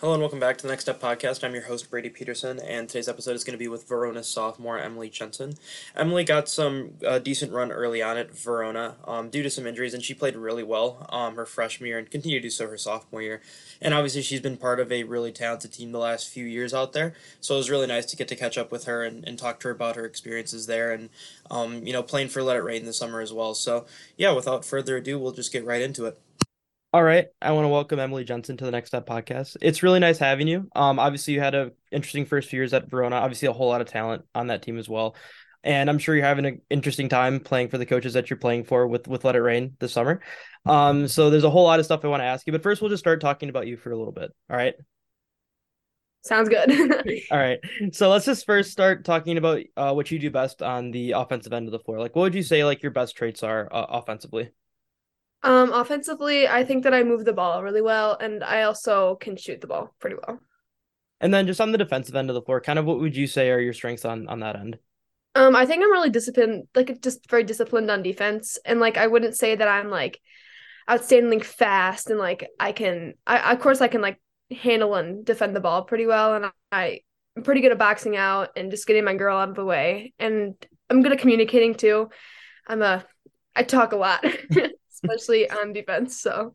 Hello and welcome back to the Next Step Podcast. I'm your host, Brady Peterson, and today's episode is going to be with Verona sophomore Emily Jensen. Emily got some uh, decent run early on at Verona um, due to some injuries, and she played really well um, her freshman year and continued to do so her sophomore year. And obviously, she's been part of a really talented team the last few years out there, so it was really nice to get to catch up with her and, and talk to her about her experiences there and, um, you know, playing for Let It Rain this summer as well. So, yeah, without further ado, we'll just get right into it. All right, I want to welcome Emily Jensen to the Next Step podcast. It's really nice having you. Um, obviously you had a interesting first few years at Verona. Obviously, a whole lot of talent on that team as well, and I'm sure you're having an interesting time playing for the coaches that you're playing for with with Let It Rain this summer. Um, so there's a whole lot of stuff I want to ask you, but first we'll just start talking about you for a little bit. All right. Sounds good. All right. So let's just first start talking about uh, what you do best on the offensive end of the floor. Like, what would you say like your best traits are uh, offensively? Um, offensively, I think that I move the ball really well, and I also can shoot the ball pretty well. And then just on the defensive end of the floor, kind of what would you say are your strengths on on that end? Um, I think I'm really disciplined, like just very disciplined on defense, and like I wouldn't say that I'm like outstandingly fast and like I can. I of course I can like handle and defend the ball pretty well, and I I'm pretty good at boxing out and just getting my girl out of the way, and I'm good at communicating too. I'm a I talk a lot. especially on defense. So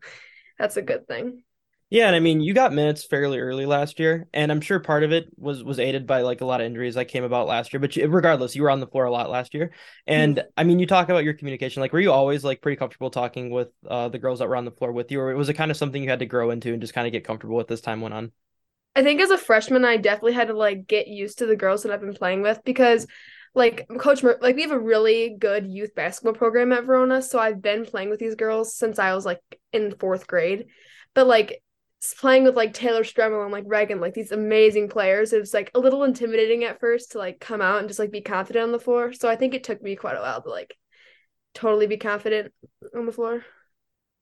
that's a good thing. Yeah, and I mean, you got minutes fairly early last year, and I'm sure part of it was was aided by like a lot of injuries that came about last year. But you, regardless, you were on the floor a lot last year, and mm-hmm. I mean, you talk about your communication. Like, were you always like pretty comfortable talking with uh, the girls that were on the floor with you, or was it kind of something you had to grow into and just kind of get comfortable with as time went on? I think as a freshman, I definitely had to like get used to the girls that I've been playing with because like coach Mur- like we have a really good youth basketball program at Verona so I've been playing with these girls since I was like in 4th grade. But like playing with like Taylor Stremlow and like Reagan like these amazing players it was like a little intimidating at first to like come out and just like be confident on the floor. So I think it took me quite a while to like totally be confident on the floor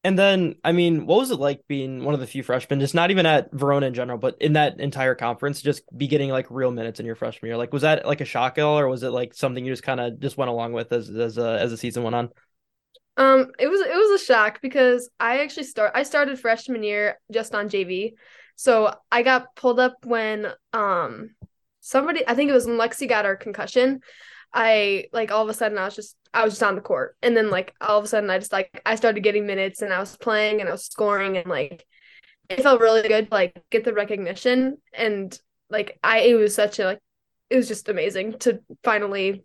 and then, I mean, what was it like being one of the few freshmen, just not even at Verona in general, but in that entire conference, just be getting like real minutes in your freshman year? Like, was that like a shock at all, or was it like something you just kind of just went along with as as uh, as the season went on? Um, it was it was a shock because I actually start I started freshman year just on JV, so I got pulled up when um somebody I think it was when Lexi got her concussion. I like all of a sudden I was just I was just on the court. And then like all of a sudden I just like I started getting minutes and I was playing and I was scoring and like it felt really good to like get the recognition and like I it was such a like it was just amazing to finally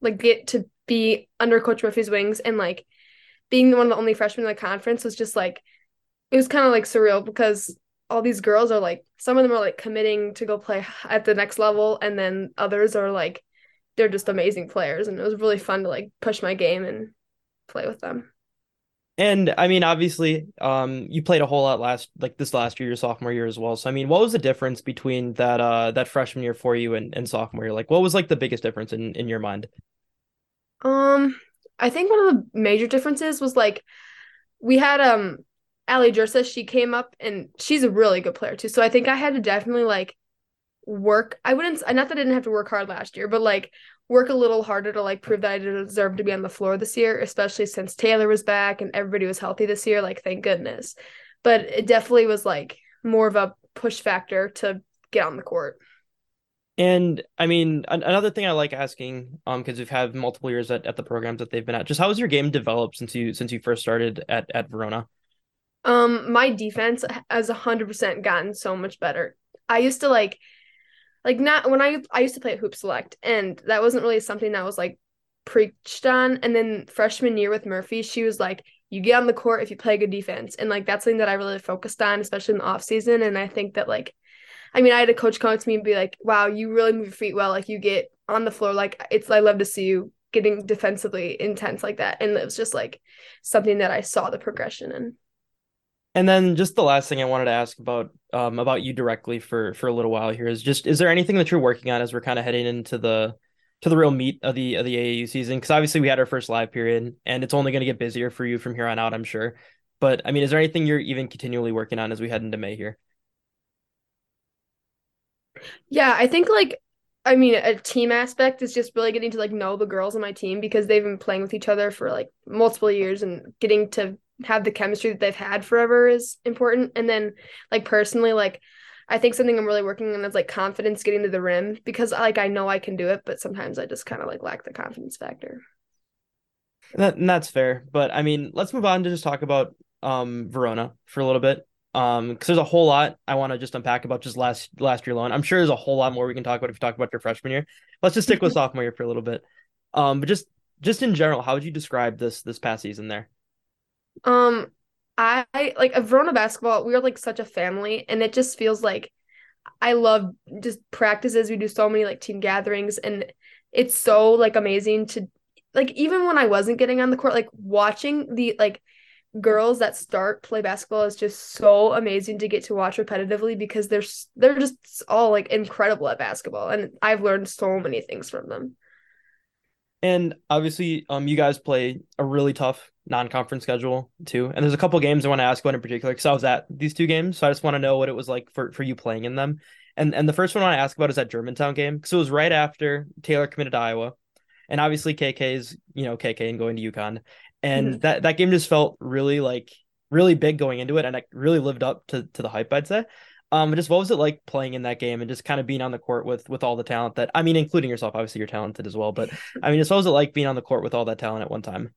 like get to be under Coach Murphy's wings and like being one of the only freshmen in the conference was just like it was kind of like surreal because all these girls are like some of them are like committing to go play at the next level and then others are like they're just amazing players and it was really fun to like push my game and play with them. And I mean, obviously, um, you played a whole lot last like this last year, your sophomore year as well. So I mean, what was the difference between that uh that freshman year for you and, and sophomore year? Like what was like the biggest difference in, in your mind? Um, I think one of the major differences was like we had um Ali Jersa, she came up and she's a really good player too. So I think I had to definitely like work i wouldn't not that i didn't have to work hard last year but like work a little harder to like prove that i deserve to be on the floor this year especially since taylor was back and everybody was healthy this year like thank goodness but it definitely was like more of a push factor to get on the court and I mean, another thing I like asking, um, because we've had multiple years at, at the programs that they've been at, just how has your game developed since you since you first started at at Verona? Um, my defense has hundred percent gotten so much better. I used to like like not when I I used to play at Hoop Select and that wasn't really something that was like preached on. And then freshman year with Murphy, she was like, you get on the court if you play good defense. And like that's something that I really focused on, especially in the off season. And I think that like I mean, I had a coach come up to me and be like, Wow, you really move your feet well. Like you get on the floor. Like it's I love to see you getting defensively intense like that. And it was just like something that I saw the progression in. And then just the last thing I wanted to ask about um, about you directly for for a little while here is just is there anything that you're working on as we're kind of heading into the to the real meat of the of the AAU season? Because obviously we had our first live period, and it's only going to get busier for you from here on out, I'm sure. But I mean, is there anything you're even continually working on as we head into May here? Yeah, I think like I mean, a team aspect is just really getting to like know the girls on my team because they've been playing with each other for like multiple years and getting to have the chemistry that they've had forever is important. And then like personally, like I think something I'm really working on is like confidence getting to the rim because like I know I can do it, but sometimes I just kind of like lack the confidence factor. That, and that's fair. But I mean, let's move on to just talk about um Verona for a little bit. Um, because there's a whole lot I want to just unpack about just last last year alone. I'm sure there's a whole lot more we can talk about if you talk about your freshman year. Let's just stick with sophomore year for a little bit. Um, but just just in general, how would you describe this this past season there? Um, I like Verona basketball. We are like such a family, and it just feels like I love just practices. We do so many like team gatherings, and it's so like amazing to like even when I wasn't getting on the court, like watching the like girls that start play basketball is just so amazing to get to watch repetitively because they're they're just all like incredible at basketball, and I've learned so many things from them. And obviously, um, you guys play a really tough non-conference schedule too. And there's a couple games I want to ask about in particular because I was at these two games, so I just want to know what it was like for for you playing in them. And and the first one I want to ask about is that Germantown game because it was right after Taylor committed to Iowa, and obviously KK's you know KK and going to UConn, and mm-hmm. that that game just felt really like really big going into it, and it really lived up to to the hype I'd say. Um, just what was it like playing in that game and just kind of being on the court with with all the talent that I mean, including yourself. Obviously, you're talented as well, but I mean, just what was it like being on the court with all that talent at one time?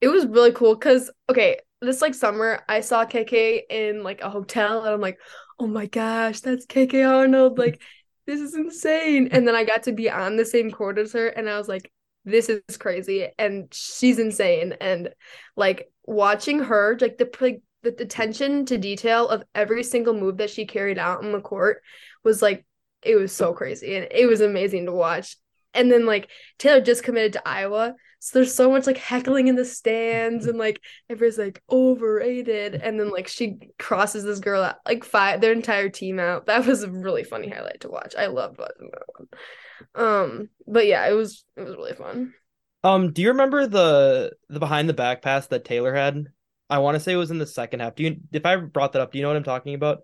It was really cool because okay, this like summer I saw KK in like a hotel and I'm like, oh my gosh, that's KK Arnold. Like, this is insane. And then I got to be on the same court as her and I was like, this is crazy and she's insane. And like watching her, like the like the attention to detail of every single move that she carried out on the court was like it was so crazy and it was amazing to watch. And then like Taylor just committed to Iowa. So there's so much like heckling in the stands and like everyone's like overrated. And then like she crosses this girl out, like five their entire team out. That was a really funny highlight to watch. I loved watching that one. Um, but yeah, it was it was really fun. Um, do you remember the the behind the back pass that Taylor had I want to say it was in the second half. Do you if I brought that up, do you know what I'm talking about?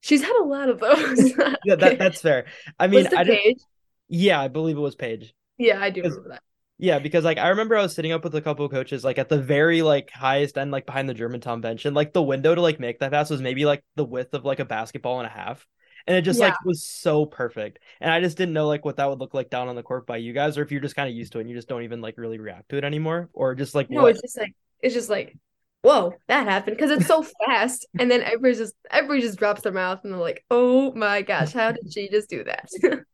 She's had a lot of those. yeah, that, that's fair. I mean, I Paige? Yeah, I believe it was Paige. Yeah, I do remember that. Yeah, because like I remember I was sitting up with a couple of coaches like at the very like highest end, like behind the Germantown bench, and like the window to like make that pass was maybe like the width of like a basketball and a half. And it just yeah. like was so perfect. And I just didn't know like what that would look like down on the court by you guys, or if you're just kind of used to it and you just don't even like really react to it anymore. Or just like No, what? it's just like it's just like whoa, that happened because it's so fast. And then everybody just everybody just drops their mouth and they're like, oh my gosh, how did she just do that?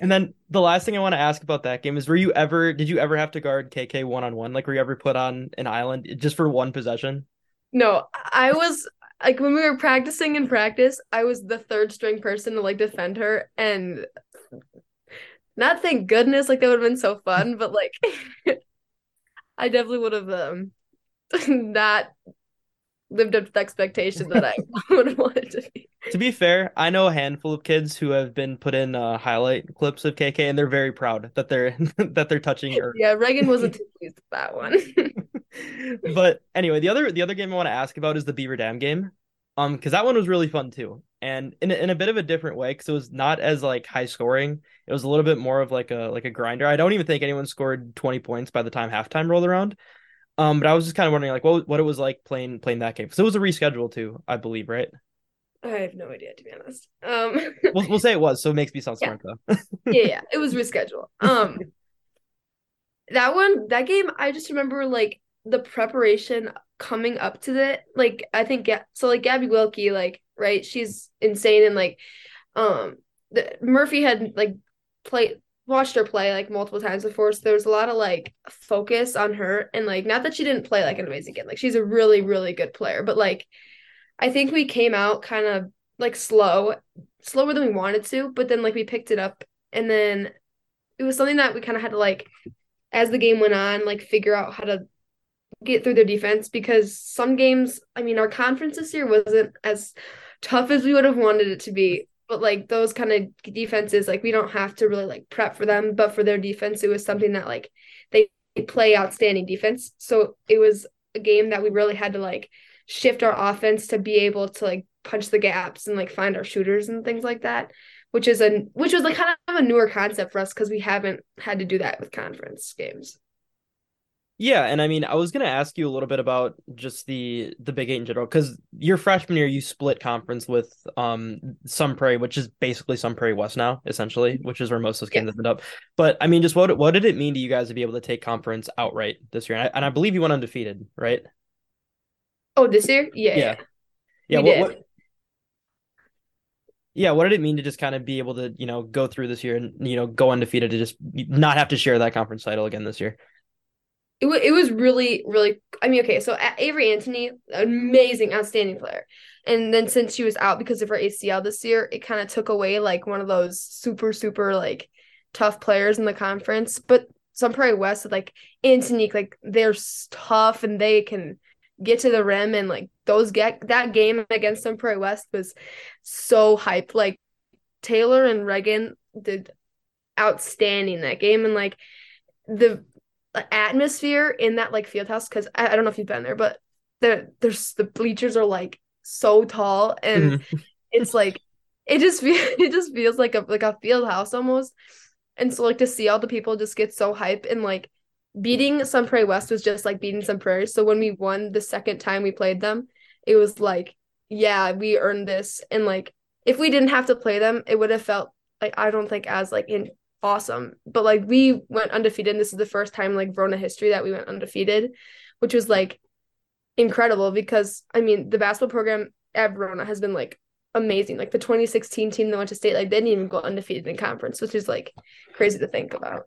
and then the last thing I want to ask about that game is were you ever did you ever have to guard KK one on one? Like were you ever put on an island just for one possession? No, I was like when we were practicing in practice, I was the third string person to like defend her and not thank goodness, like that would have been so fun, but like I definitely would have um not lived up to the expectation that I would wanted to be. To be fair, I know a handful of kids who have been put in uh, highlight clips of KK, and they're very proud that they're that they're touching her. Yeah, Reagan wasn't too pleased with that one. but anyway, the other the other game I want to ask about is the Beaver Dam game, um, because that one was really fun too, and in in a bit of a different way, because it was not as like high scoring. It was a little bit more of like a like a grinder. I don't even think anyone scored twenty points by the time halftime rolled around. Um, but I was just kind of wondering, like, what what it was like playing playing that game. So it was a reschedule too, I believe, right? I have no idea to be honest. Um, we'll we'll say it was, so it makes me sound yeah. smart though. yeah, yeah, it was rescheduled. Um, that one, that game, I just remember like the preparation coming up to it. Like I think, so like Gabby Wilkie, like right, she's insane and like, um, the, Murphy had like played watched her play like multiple times before so there was a lot of like focus on her and like not that she didn't play like an amazing kid like she's a really really good player but like i think we came out kind of like slow slower than we wanted to but then like we picked it up and then it was something that we kind of had to like as the game went on like figure out how to get through their defense because some games i mean our conference this year wasn't as tough as we would have wanted it to be but like those kind of defenses like we don't have to really like prep for them but for their defense it was something that like they play outstanding defense. So it was a game that we really had to like shift our offense to be able to like punch the gaps and like find our shooters and things like that which is a which was like kind of a newer concept for us because we haven't had to do that with conference games Yeah, and I mean, I was gonna ask you a little bit about just the the Big Eight in general, because your freshman year you split conference with um Sun Prairie, which is basically Sun Prairie West now, essentially, which is where most of those games yeah. ended up. But I mean, just what what did it mean to you guys to be able to take conference outright this year? And I, and I believe you went undefeated, right? Oh, this year? Yeah, yeah, yeah. What, what, yeah, what did it mean to just kind of be able to, you know, go through this year and you know go undefeated to just not have to share that conference title again this year? It, w- it was really really i mean okay so avery anthony amazing outstanding player. And then since she was out because of her acl this year it kind of took away like one of those super super like tough players in the conference. But Sun Prairie West like Antonique like they're tough and they can get to the rim and like those get that game against Sun Prairie West was so hype like taylor and reagan did outstanding that game. And like the atmosphere in that like field house because I, I, don't know if you've been there, but the there's the bleachers are like so tall and mm-hmm. it's like it just feels it just feels like a like a field house almost. And so like to see all the people just get so hype and like beating Sun Prairie West was just like beating Sun Prairie. So when we won the second time we played them, it was like, yeah, we earned this. And like if we didn't have to play them, it would have felt like I don't think as like in awesome. But like we went undefeated. And this is the first time like Verona history that we went undefeated, which was like incredible because I mean the basketball program at Verona has been like amazing. Like the 2016 team that went to state, like they didn't even go undefeated in conference, which is like crazy to think about.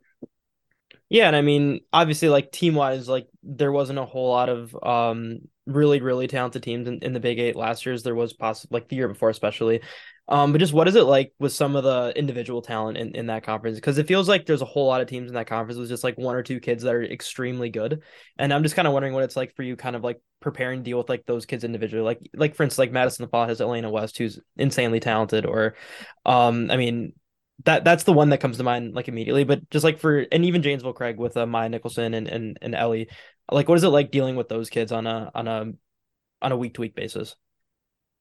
Yeah, and I mean, obviously, like team wise, like there wasn't a whole lot of um really really talented teams in, in the Big Eight last year's. There was possible like the year before, especially. Um, but just what is it like with some of the individual talent in, in that conference? Because it feels like there's a whole lot of teams in that conference with just like one or two kids that are extremely good. And I'm just kind of wondering what it's like for you, kind of like preparing to deal with like those kids individually. Like like for instance, like Madison La Follette has Elena West, who's insanely talented, or um, I mean, that that's the one that comes to mind like immediately. But just like for and even Janesville Craig with uh, Maya Nicholson and and and Ellie, like what is it like dealing with those kids on a on a on a week to week basis?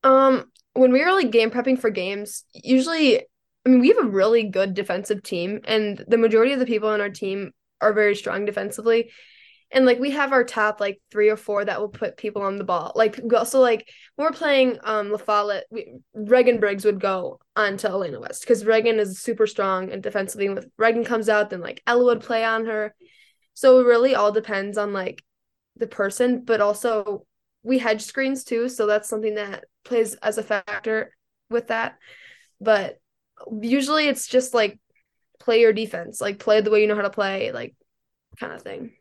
Um, when we were like game prepping for games, usually, I mean, we have a really good defensive team, and the majority of the people on our team are very strong defensively. And like we have our top like three or four that will put people on the ball. Like also like when we're playing um La Follette, we, Reagan Briggs would go on to Elena West because Reagan is super strong and defensively. And with Reagan comes out, then like Ella would play on her. So it really all depends on like the person, but also we hedge screens too, so that's something that plays as a factor with that. But usually it's just like play your defense, like play the way you know how to play, like kind of thing.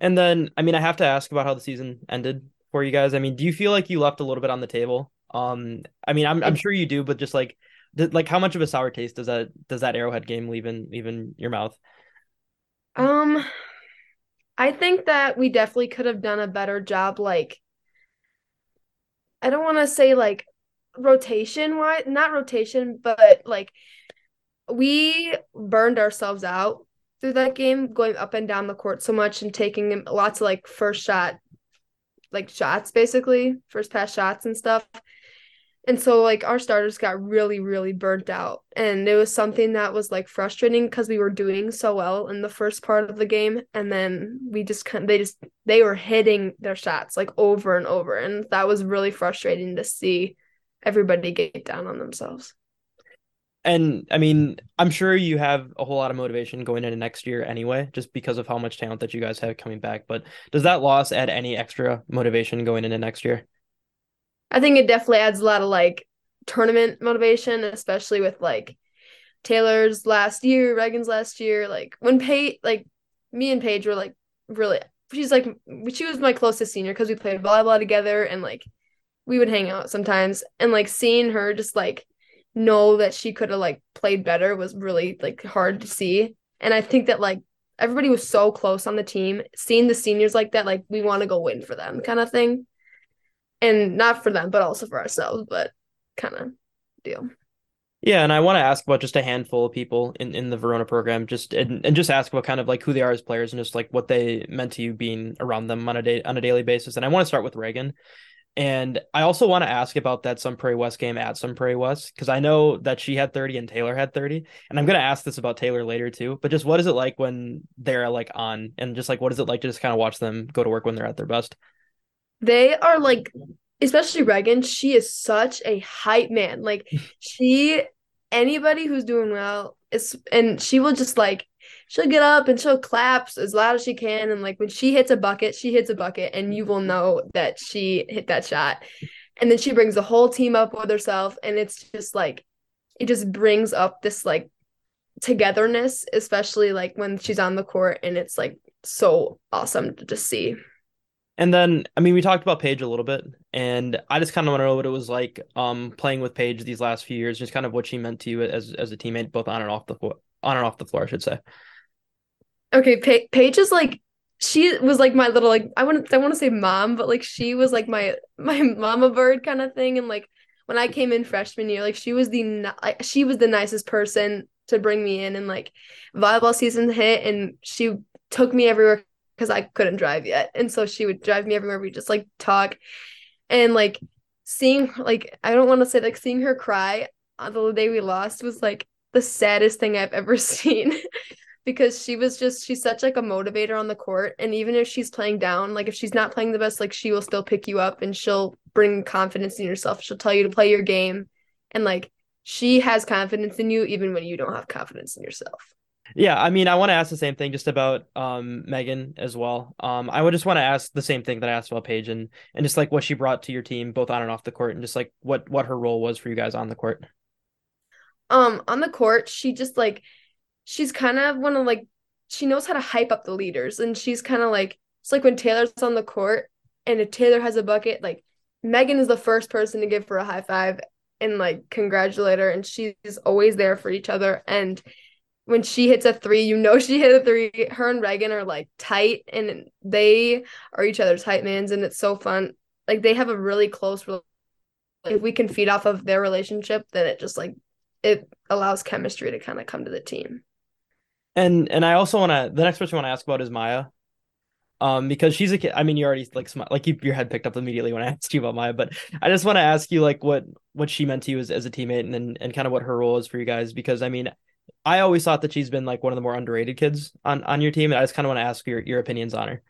And then, I mean, I have to ask about how the season ended for you guys. I mean, do you feel like you left a little bit on the table? Um, I mean, I'm I'm sure you do, but just like, like how much of a sour taste does that does that Arrowhead game leave in leave in your mouth? Um, I think that we definitely could have done a better job, like I don't want to say like rotation wise, not rotation, but like we burned ourselves out through that game, going up and down the court so much and taking lots of like first shot, like shots basically, first pass shots and stuff. And so like our starters got really really burnt out and it was something that was like frustrating because we were doing so well in the first part of the game and then we just they just they were hitting their shots like over and over and that was really frustrating to see everybody get down on themselves. And I mean, I'm sure you have a whole lot of motivation going into next year anyway, just because of how much talent that you guys have coming back. But does that loss add any extra motivation going into next year? I think it definitely adds a lot of like tournament motivation, especially with like Taylor's last year, Reagan's last year. Like when Paige, like me and Paige were like really, she's like, she was my closest senior because we played volleyball together and like we would hang out sometimes. And like seeing her just like know that she could have like played better was really like hard to see. And I think that like everybody was so close on the team. Seeing the seniors like that, like we want to go win for them kind of thing and not for them, but also for ourselves, but kind of deal. Yeah, and I want to ask about just a handful of people in, in the Verona program, just and, and just ask about kind of like who they are as players and just like what they meant to you being around them on a day on a daily basis. And I want to start with Reagan. And I also want to ask about that Sun Prairie West game at Sun Prairie West because I know that she had 30 and Taylor had 30. And I'm going to ask this about Taylor later too. But just what is it like when they're like on and just like what is it like to just kind of watch them go to work when they're at their best? They are like, especially Reagan, she is such a hype man. Like, she, anybody who's doing well, is, and she will just like, she'll get up and she'll clap as loud as she can. And like when she hits a bucket, she hits a bucket, and you will know that she hit that shot. And then she brings the whole team up with herself, and it's just like it just brings up this like togetherness, especially like when she's on the court, and it's like so awesome to just see. And then, I mean, we talked about Paige a little bit, and I just kind of want to know what it was like um, playing with Paige these last few years, just kind of what she meant to you as as a teammate, both on and off the floor, on and off the floor, I should say. Okay, pa- Paige is like she was like my little like I wouldn't I want to say mom, but like she was like my my mama bird kind of thing. And like when I came in freshman year, like she was the like she was the nicest person to bring me in. And like volleyball season hit, and she took me everywhere because I couldn't drive yet, and so she would drive me everywhere. We just like talk, and like seeing like I don't want to say like seeing her cry on the day we lost was like the saddest thing I've ever seen. Because she was just she's such like a motivator on the court. And even if she's playing down like if she's not playing the best like she will still pick you up and she'll bring confidence in yourself. She'll tell you to play your game. And like she has confidence in you even when you don't have confidence in yourself yeah i mean i want to ask the same thing just about um megan as well. Um i would just want to ask the same thing that i asked about paige and and just like what she brought to your team both on and off the court and just like what what her role was for you guys on the court. Um on the court she just like she's kind of one of like she knows how to hype up the leaders and she's kind of like it's like when Taylor's on the court and if Taylor has a bucket like Megan is the first person to give her a high five and like congratulate her and she's always there for each other and when she hits a three you know she hit a three her and Reagan are like tight and they are each other's hype mans and it's so fun like they have a really close if we can feed off of their relationship then it just like it allows chemistry to kind of come to the team and and I also want to the next person I want to ask about is Maya, um, because she's a kid. I mean, you already like sm- like keep your head picked up immediately when I asked you about Maya, but I just want to ask you like what what she meant to you as, as a teammate and, and and kind of what her role is for you guys because I mean. I always thought that she's been like one of the more underrated kids on on your team, and I just kind of want to ask your your opinions on her.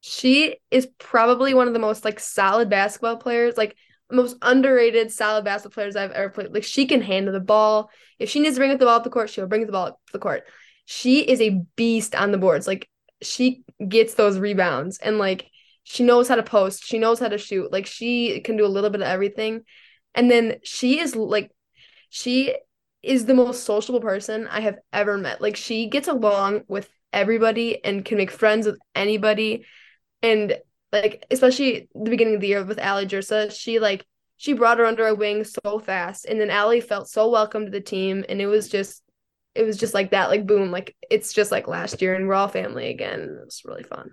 She is probably one of the most like solid basketball players. Like most underrated solid basketball players I've ever played. Like she can handle the ball. If she needs to bring up the ball up the court, she'll bring the ball up the court. She is a beast on the boards. Like she gets those rebounds and like she knows how to post. She knows how to shoot. Like she can do a little bit of everything. And then she is like she is the most sociable person I have ever met. Like she gets along with everybody and can make friends with anybody. And like especially the beginning of the year with Ali Jersa, she like she brought her under her wing so fast, and then Ali felt so welcome to the team, and it was just it was just like that, like boom, like it's just like last year, and we're all family again. It was really fun.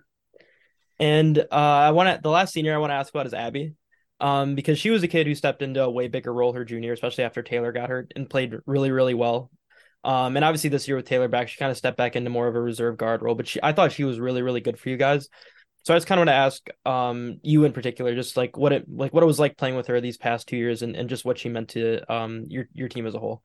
And uh, I want to the last senior I want to ask about is Abby, um, because she was a kid who stepped into a way bigger role her junior, especially after Taylor got hurt, and played really really well. Um, and obviously this year with Taylor back, she kind of stepped back into more of a reserve guard role, but she I thought she was really really good for you guys. So I just kind of want to ask um you in particular, just like what it like what it was like playing with her these past two years, and, and just what she meant to um your your team as a whole.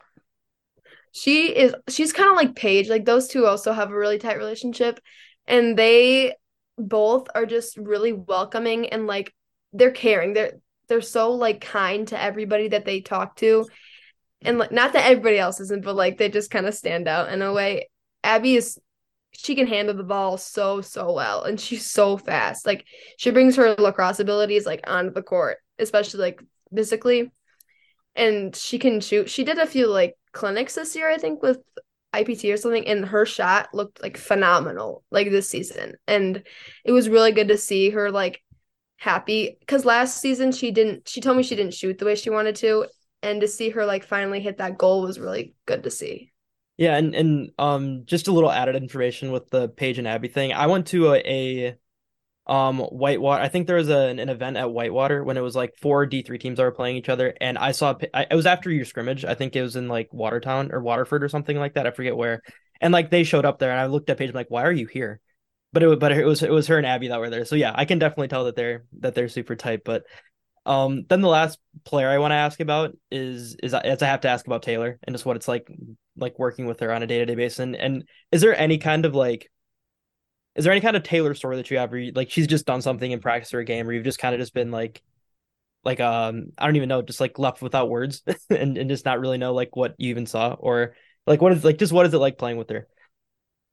She is she's kind of like Paige. Like those two also have a really tight relationship, and they both are just really welcoming and like they're caring. They're they're so like kind to everybody that they talk to, and like not that everybody else isn't, but like they just kind of stand out in a way. Abby is she can handle the ball so so well and she's so fast. Like she brings her lacrosse abilities like onto the court especially like physically. And she can shoot. She did a few like clinics this year i think with ipt or something and her shot looked like phenomenal like this season. And it was really good to see her like happy because last season she didn't she told me she didn't shoot the way she wanted to and to see her like finally hit that goal was really good to see yeah, and and um just a little added information with the Paige and Abby thing. I went to a, a um Whitewater. I think there was a, an event at Whitewater when it was like four D three teams that were playing each other, and I saw it was after your scrimmage. I think it was in like Watertown or Waterford or something like that. I forget where. And like they showed up there, and I looked at Paige I'm like, "Why are you here?" But it but it was it was her and Abby that were there. So yeah, I can definitely tell that they're that they're super tight. But um, then the last player I want to ask about is is I have to ask about Taylor and just what it's like like working with her on a day to day basis. And and is there any kind of like is there any kind of Taylor story that you have where you, like she's just done something in practice or a game where you've just kind of just been like like um I don't even know, just like left without words and, and just not really know like what you even saw or like what is like just what is it like playing with her?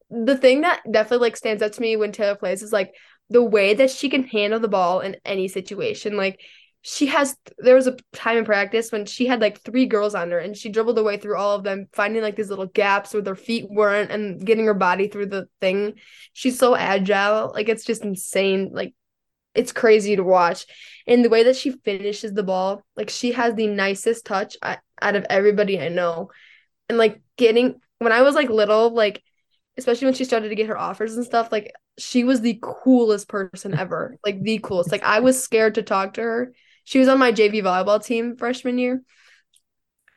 The thing that definitely like stands out to me when Taylor plays is like the way that she can handle the ball in any situation. Like she has there was a time in practice when she had like three girls on her and she dribbled her way through all of them finding like these little gaps where their feet weren't and getting her body through the thing. She's so agile. Like it's just insane. Like it's crazy to watch. And the way that she finishes the ball like she has the nicest touch out of everybody i know. And like getting when i was like little like especially when she started to get her offers and stuff like she was the coolest person ever like the coolest like i was scared to talk to her she was on my JV volleyball team freshman year.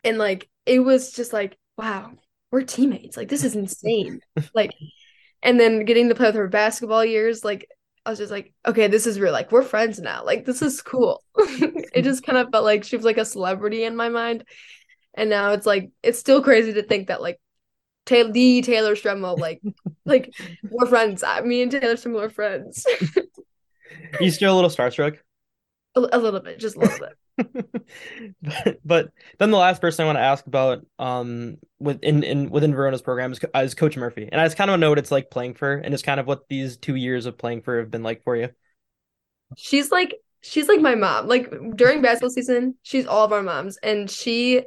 And like it was just like, wow, we're teammates. Like this is insane. like and then getting to play with her basketball years, like I was just like, okay, this is real. Like we're friends now. Like this is cool. it just kind of felt like she was like a celebrity in my mind. And now it's like it's still crazy to think that like Taylor the Taylor Stremlow, like like we're friends. Me and Taylor Stremlow are friends. you still a little starstruck? A, a little bit, just a little bit. but, but then the last person I want to ask about um within in within Verona's program is, is Coach Murphy, and I just kind of know what it's like playing for, and it's kind of what these two years of playing for have been like for you. She's like she's like my mom. Like during basketball season, she's all of our moms, and she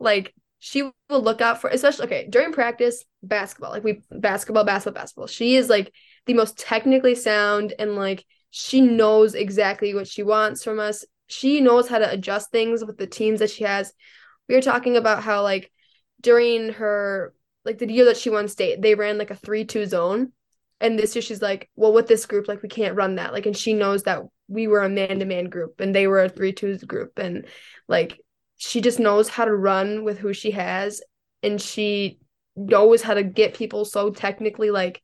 like she will look out for especially okay during practice basketball like we basketball basketball basketball she is like the most technically sound and like she knows exactly what she wants from us. She knows how to adjust things with the teams that she has. We were talking about how like during her like the year that she won state, they ran like a 3-2 zone. And this year she's like, well, with this group, like we can't run that. Like, and she knows that we were a man-to-man group and they were a 3-2 group. And like she just knows how to run with who she has. And she knows how to get people so technically like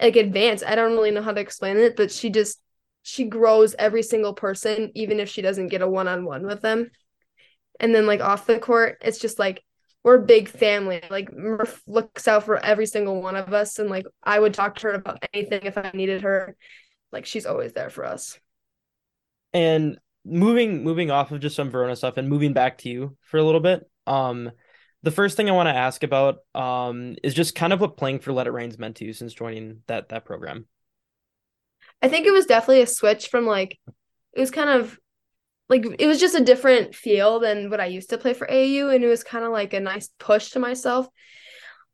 like advanced. I don't really know how to explain it, but she just she grows every single person, even if she doesn't get a one on one with them. And then like off the court, it's just like we're a big family. Like Murph looks out for every single one of us, and like I would talk to her about anything if I needed her. Like she's always there for us. And moving moving off of just some Verona stuff and moving back to you for a little bit. Um, the first thing I want to ask about um, is just kind of what playing for Let It Rain's meant to you since joining that that program. I think it was definitely a switch from like it was kind of like it was just a different feel than what I used to play for AU, and it was kind of like a nice push to myself.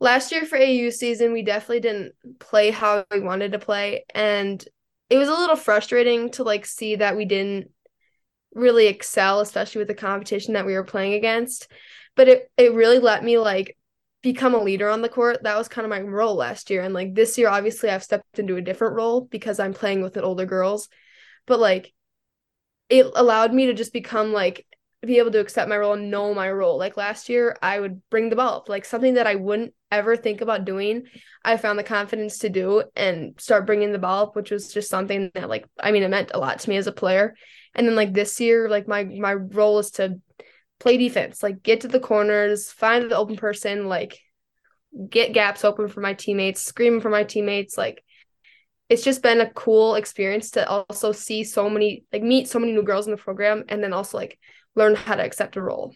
Last year for AU season, we definitely didn't play how we wanted to play, and it was a little frustrating to like see that we didn't really excel, especially with the competition that we were playing against but it it really let me like become a leader on the court. That was kind of my role last year. And like this year, obviously, I've stepped into a different role because I'm playing with the older girls. But like, it allowed me to just become like, be able to accept my role and know my role. Like last year, I would bring the ball up, like something that I wouldn't ever think about doing. I found the confidence to do and start bringing the ball up, which was just something that, like, I mean, it meant a lot to me as a player. And then like this year, like my my role is to play defense, like get to the corners, find the open person, like get gaps open for my teammates, scream for my teammates. Like it's just been a cool experience to also see so many, like meet so many new girls in the program and then also like learn how to accept a role.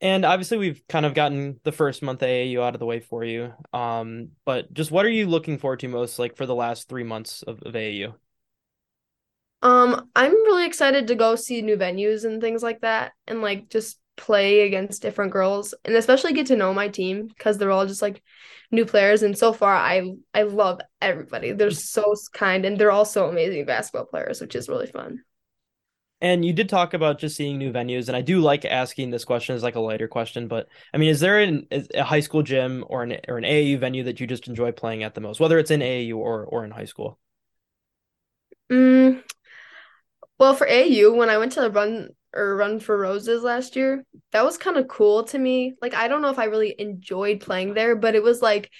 And obviously, we've kind of gotten the first month AAU out of the way for you. Um, but just what are you looking forward to most, like for the last three months of, of AAU? Um, I'm really excited to go see new venues and things like that and like just play against different girls and especially get to know my team because they're all just like new players and so far I I love everybody. They're so kind and they're all so amazing basketball players, which is really fun. And you did talk about just seeing new venues, and I do like asking this question as like a lighter question. But I mean, is there an, a high school gym or an or an AAU venue that you just enjoy playing at the most, whether it's in AAU or or in high school? Mm, well, for AU, when I went to run or run for roses last year, that was kind of cool to me. Like I don't know if I really enjoyed playing there, but it was like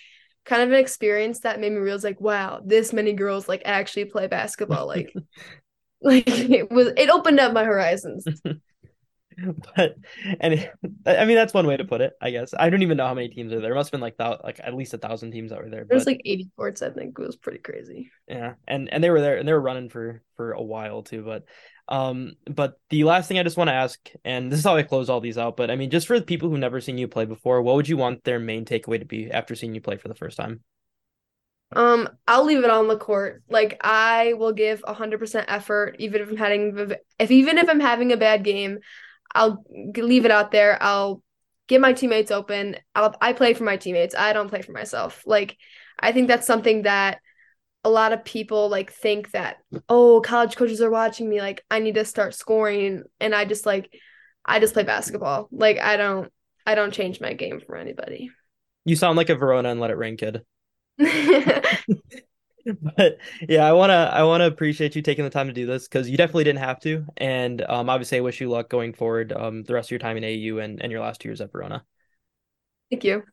kind of an experience that made me realize like, wow, this many girls like actually play basketball. Like, like it was it opened up my horizons. but and it, I mean that's one way to put it, I guess. I don't even know how many teams are there. There must have been like that, like at least a thousand teams that were there. There's like 80 courts, I think. It was pretty crazy. Yeah, and and they were there and they were running for for a while too. But um, but the last thing I just want to ask, and this is how I close all these out. But I mean, just for the people who've never seen you play before, what would you want their main takeaway to be after seeing you play for the first time? Um, I'll leave it on the court. Like I will give hundred percent effort, even if I'm having if even if I'm having a bad game. I'll leave it out there. I'll get my teammates open. I'll, I play for my teammates. I don't play for myself. Like, I think that's something that a lot of people like think that, oh, college coaches are watching me. Like, I need to start scoring. And I just like, I just play basketball. Like, I don't, I don't change my game for anybody. You sound like a Verona and let it rain kid. but yeah, I wanna I wanna appreciate you taking the time to do this because you definitely didn't have to, and um, obviously I wish you luck going forward, um, the rest of your time in AU and and your last two years at Verona. Thank you.